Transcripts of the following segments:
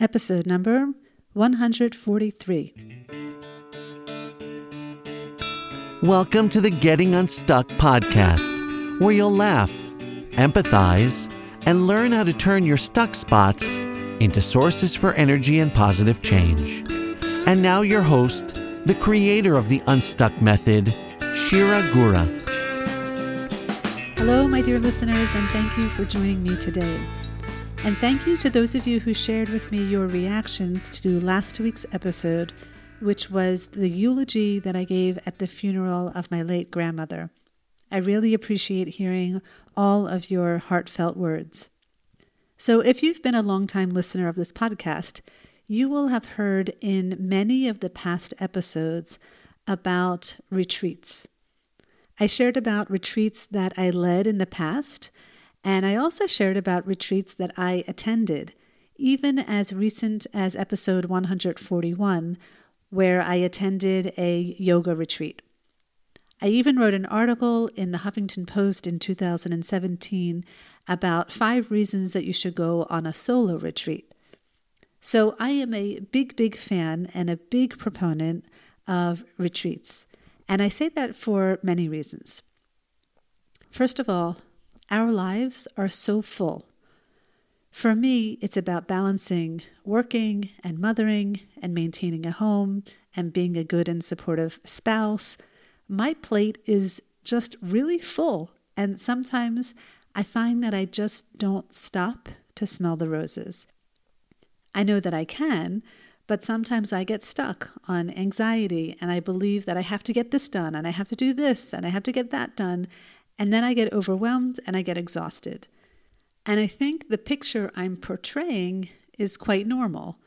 episode number 143. Welcome to the Getting Unstuck podcast, where you'll laugh, empathize, and learn how to turn your stuck spots into sources for energy and positive change. And now, your host, the creator of the Unstuck Method, Shira Gura. Hello, my dear listeners, and thank you for joining me today. And thank you to those of you who shared with me your reactions to last week's episode, which was the eulogy that I gave at the funeral of my late grandmother. I really appreciate hearing all of your heartfelt words. So, if you've been a long-time listener of this podcast, you will have heard in many of the past episodes about retreats. I shared about retreats that I led in the past and I also shared about retreats that I attended, even as recent as episode 141, where I attended a yoga retreat. I even wrote an article in the Huffington Post in 2017 about five reasons that you should go on a solo retreat. So I am a big, big fan and a big proponent of retreats. And I say that for many reasons. First of all, our lives are so full. For me, it's about balancing working and mothering and maintaining a home and being a good and supportive spouse. My plate is just really full, and sometimes I find that I just don't stop to smell the roses. I know that I can, but sometimes I get stuck on anxiety and I believe that I have to get this done and I have to do this and I have to get that done. And then I get overwhelmed and I get exhausted. And I think the picture I'm portraying is quite normal.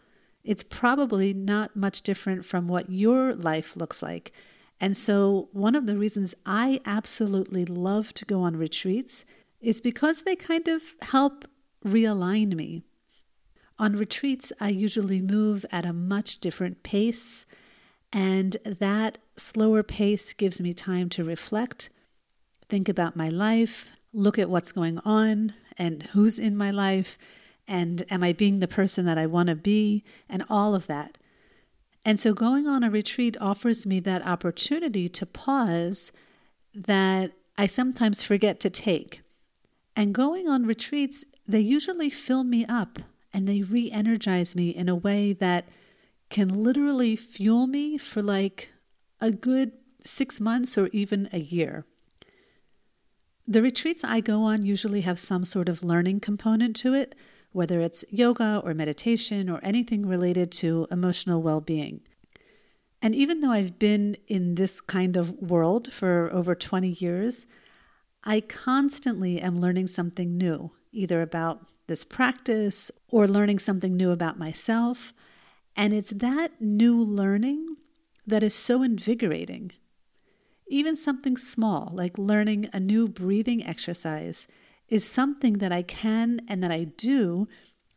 It's probably not much different from what your life looks like. And so, one of the reasons I absolutely love to go on retreats is because they kind of help realign me. On retreats, I usually move at a much different pace, and that slower pace gives me time to reflect think about my life, look at what's going on and who's in my life, and am I being the person that I want to be, and all of that. And so going on a retreat offers me that opportunity to pause that I sometimes forget to take. And going on retreats, they usually fill me up and they re energize me in a way that can literally fuel me for like a good six months or even a year. The retreats I go on usually have some sort of learning component to it, whether it's yoga or meditation or anything related to emotional well being. And even though I've been in this kind of world for over 20 years, I constantly am learning something new, either about this practice or learning something new about myself. And it's that new learning that is so invigorating. Even something small, like learning a new breathing exercise, is something that I can and that I do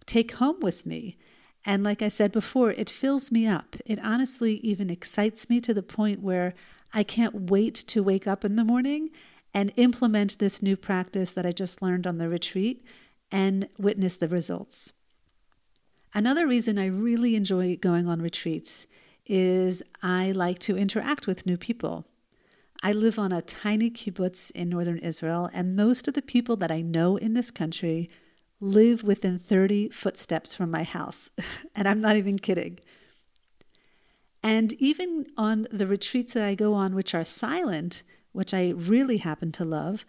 take home with me. And like I said before, it fills me up. It honestly even excites me to the point where I can't wait to wake up in the morning and implement this new practice that I just learned on the retreat and witness the results. Another reason I really enjoy going on retreats is I like to interact with new people. I live on a tiny kibbutz in northern Israel, and most of the people that I know in this country live within 30 footsteps from my house. and I'm not even kidding. And even on the retreats that I go on, which are silent, which I really happen to love,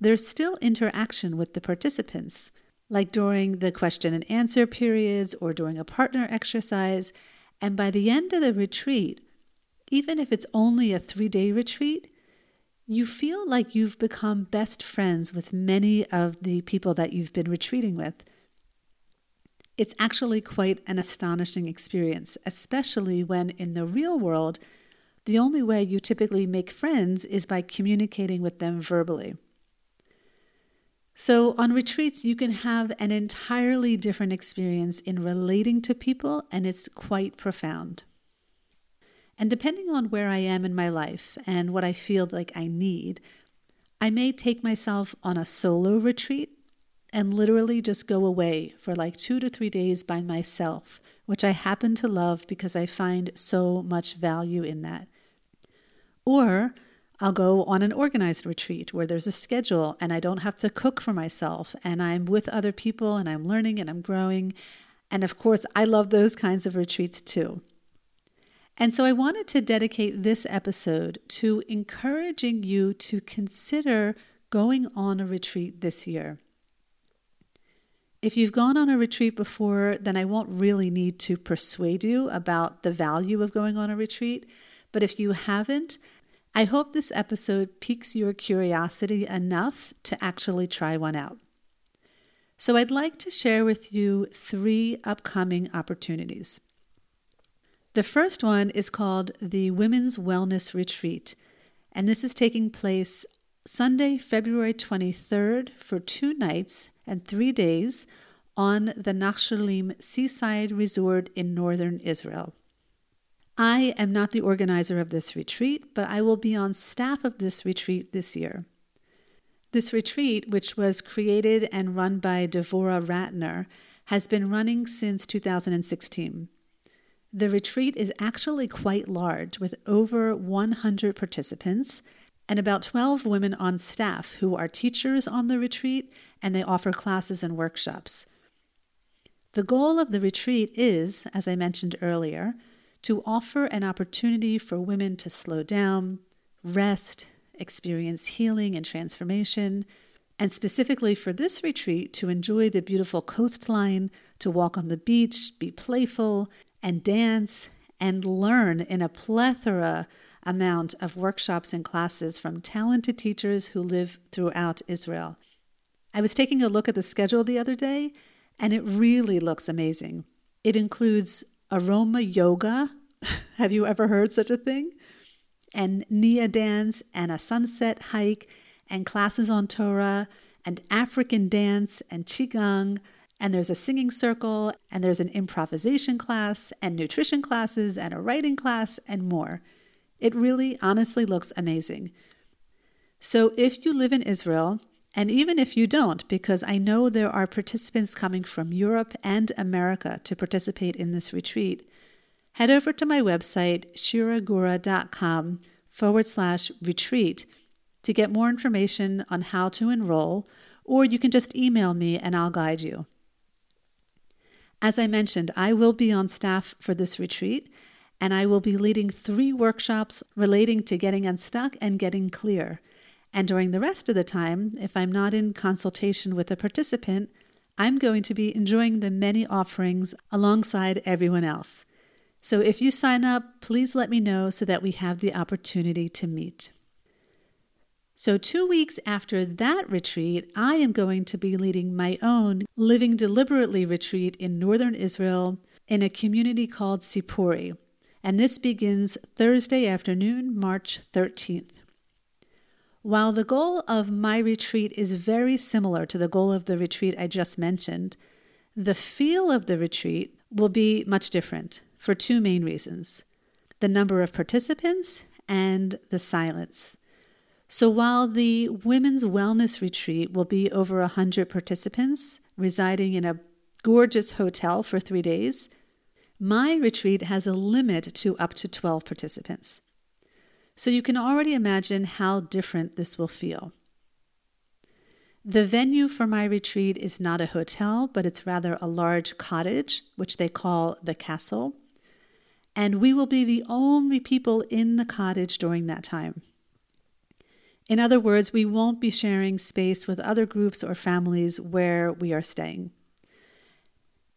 there's still interaction with the participants, like during the question and answer periods or during a partner exercise. And by the end of the retreat, even if it's only a three day retreat, you feel like you've become best friends with many of the people that you've been retreating with. It's actually quite an astonishing experience, especially when in the real world, the only way you typically make friends is by communicating with them verbally. So, on retreats, you can have an entirely different experience in relating to people, and it's quite profound. And depending on where I am in my life and what I feel like I need, I may take myself on a solo retreat and literally just go away for like two to three days by myself, which I happen to love because I find so much value in that. Or I'll go on an organized retreat where there's a schedule and I don't have to cook for myself and I'm with other people and I'm learning and I'm growing. And of course, I love those kinds of retreats too. And so I wanted to dedicate this episode to encouraging you to consider going on a retreat this year. If you've gone on a retreat before, then I won't really need to persuade you about the value of going on a retreat. But if you haven't, I hope this episode piques your curiosity enough to actually try one out. So I'd like to share with you three upcoming opportunities. The first one is called the Women's Wellness Retreat, and this is taking place Sunday, February 23rd for two nights and three days on the Nachsholim Seaside Resort in northern Israel. I am not the organizer of this retreat, but I will be on staff of this retreat this year. This retreat, which was created and run by Devora Ratner, has been running since 2016. The retreat is actually quite large, with over 100 participants and about 12 women on staff who are teachers on the retreat and they offer classes and workshops. The goal of the retreat is, as I mentioned earlier, to offer an opportunity for women to slow down, rest, experience healing and transformation, and specifically for this retreat, to enjoy the beautiful coastline, to walk on the beach, be playful, and dance and learn in a plethora amount of workshops and classes from talented teachers who live throughout Israel. I was taking a look at the schedule the other day, and it really looks amazing. It includes aroma yoga. Have you ever heard such a thing? And Nia dance, and a sunset hike, and classes on Torah, and African dance, and Qigong. And there's a singing circle, and there's an improvisation class, and nutrition classes, and a writing class, and more. It really, honestly looks amazing. So if you live in Israel, and even if you don't, because I know there are participants coming from Europe and America to participate in this retreat, head over to my website, shiragura.com forward slash retreat to get more information on how to enroll, or you can just email me and I'll guide you. As I mentioned, I will be on staff for this retreat, and I will be leading three workshops relating to getting unstuck and getting clear. And during the rest of the time, if I'm not in consultation with a participant, I'm going to be enjoying the many offerings alongside everyone else. So if you sign up, please let me know so that we have the opportunity to meet. So, two weeks after that retreat, I am going to be leading my own Living Deliberately retreat in northern Israel in a community called Sipori. And this begins Thursday afternoon, March 13th. While the goal of my retreat is very similar to the goal of the retreat I just mentioned, the feel of the retreat will be much different for two main reasons the number of participants and the silence. So while the women's wellness retreat will be over 100 participants residing in a gorgeous hotel for three days, my retreat has a limit to up to 12 participants. So you can already imagine how different this will feel. The venue for my retreat is not a hotel, but it's rather a large cottage, which they call the castle. And we will be the only people in the cottage during that time. In other words, we won't be sharing space with other groups or families where we are staying.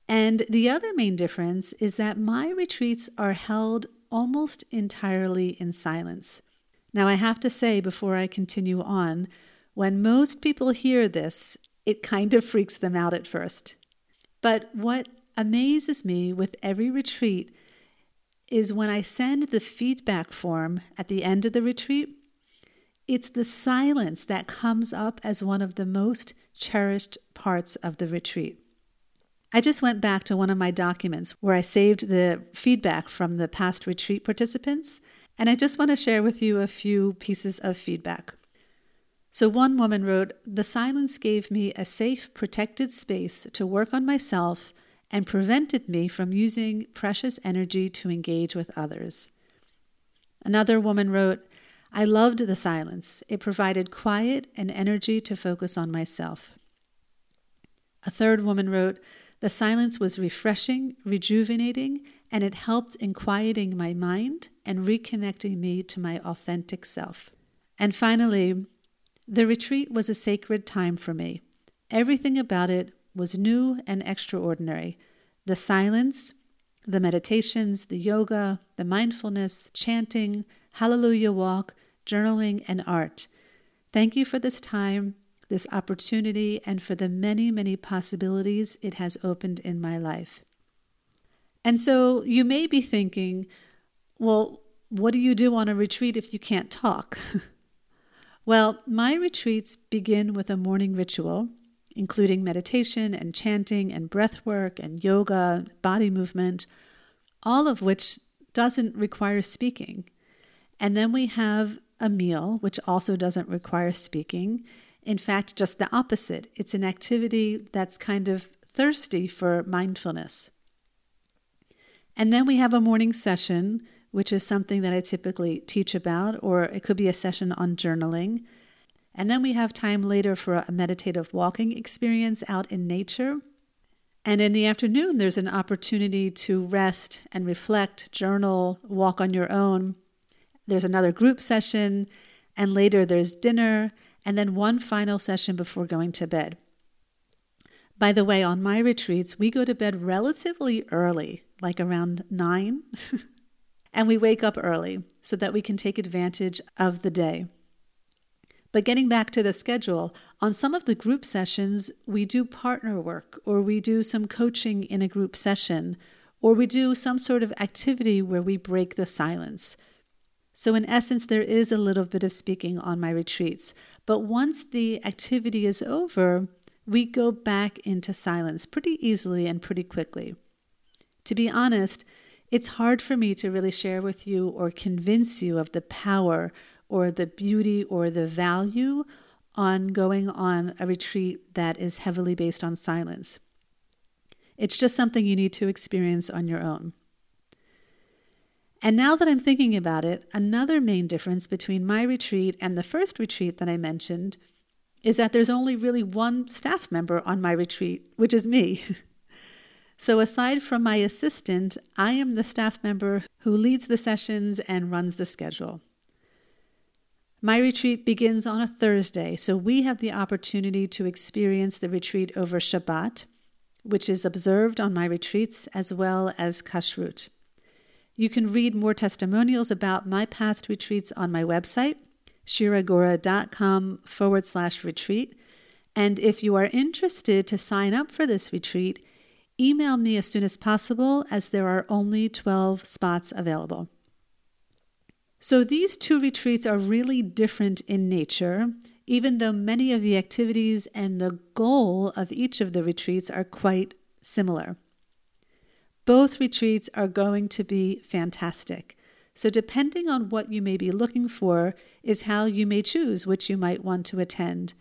And the other main difference is that my retreats are held almost entirely in silence. Now, I have to say before I continue on, when most people hear this, it kind of freaks them out at first. But what amazes me with every retreat is when I send the feedback form at the end of the retreat, it's the silence that comes up as one of the most cherished parts of the retreat. I just went back to one of my documents where I saved the feedback from the past retreat participants, and I just want to share with you a few pieces of feedback. So one woman wrote, The silence gave me a safe, protected space to work on myself and prevented me from using precious energy to engage with others. Another woman wrote, I loved the silence. It provided quiet and energy to focus on myself. A third woman wrote, The silence was refreshing, rejuvenating, and it helped in quieting my mind and reconnecting me to my authentic self. And finally, the retreat was a sacred time for me. Everything about it was new and extraordinary. The silence, the meditations, the yoga, the mindfulness, chanting, hallelujah walk, journaling, and art. Thank you for this time, this opportunity, and for the many, many possibilities it has opened in my life. And so you may be thinking, well, what do you do on a retreat if you can't talk? well, my retreats begin with a morning ritual, including meditation and chanting and breath work and yoga, body movement, all of which doesn't require speaking. And then we have a meal, which also doesn't require speaking. In fact, just the opposite. It's an activity that's kind of thirsty for mindfulness. And then we have a morning session, which is something that I typically teach about, or it could be a session on journaling. And then we have time later for a meditative walking experience out in nature. And in the afternoon, there's an opportunity to rest and reflect, journal, walk on your own. There's another group session, and later there's dinner, and then one final session before going to bed. By the way, on my retreats, we go to bed relatively early like around nine. and we wake up early so that we can take advantage of the day. But getting back to the schedule, on some of the group sessions, we do partner work or we do some coaching in a group session or we do some sort of activity where we break the silence. So, in essence, there is a little bit of speaking on my retreats. But once the activity is over, we go back into silence pretty easily and pretty quickly. To be honest, it's hard for me to really share with you or convince you of the power or the beauty or the value on going on a retreat that is heavily based on silence. It's just something you need to experience on your own. And now that I'm thinking about it, another main difference between my retreat and the first retreat that I mentioned is that there's only really one staff member on my retreat, which is me. So, aside from my assistant, I am the staff member who leads the sessions and runs the schedule. My retreat begins on a Thursday, so we have the opportunity to experience the retreat over Shabbat, which is observed on my retreats, as well as Kashrut. You can read more testimonials about my past retreats on my website, shiragura.com forward slash retreat. And if you are interested to sign up for this retreat, email me as soon as possible as there are only 12 spots available. So these two retreats are really different in nature, even though many of the activities and the goal of each of the retreats are quite similar. Both retreats are going to be fantastic. So, depending on what you may be looking for, is how you may choose which you might want to attend.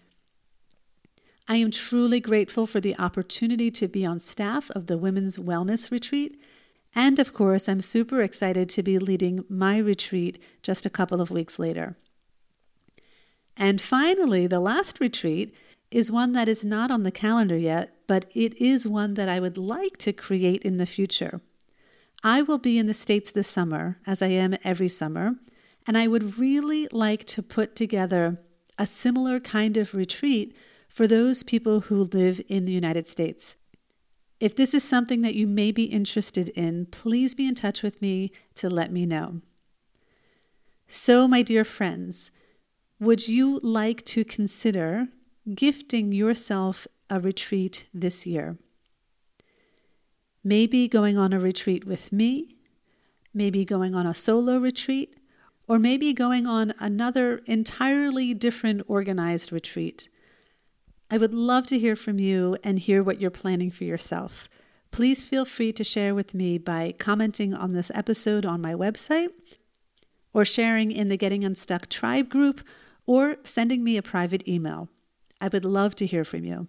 I am truly grateful for the opportunity to be on staff of the Women's Wellness Retreat. And of course, I'm super excited to be leading my retreat just a couple of weeks later. And finally, the last retreat is one that is not on the calendar yet, but it is one that I would like to create in the future. I will be in the States this summer, as I am every summer, and I would really like to put together a similar kind of retreat for those people who live in the United States. If this is something that you may be interested in, please be in touch with me to let me know. So, my dear friends, would you like to consider gifting yourself a retreat this year? Maybe going on a retreat with me, maybe going on a solo retreat, or maybe going on another entirely different organized retreat. I would love to hear from you and hear what you're planning for yourself. Please feel free to share with me by commenting on this episode on my website or sharing in the Getting Unstuck tribe group or sending me a private email. I would love to hear from you.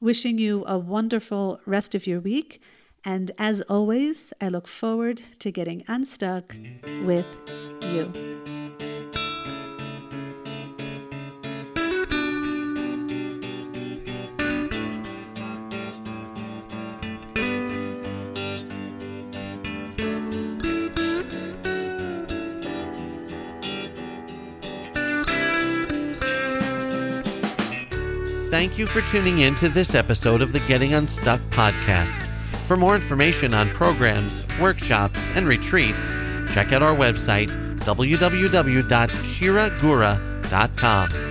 Wishing you a wonderful rest of your week. And as always, I look forward to getting unstuck with you. Thank you for tuning in to this episode of the Getting Unstuck podcast. For more information on programs, workshops, and retreats, check out our website www.shiragura.com.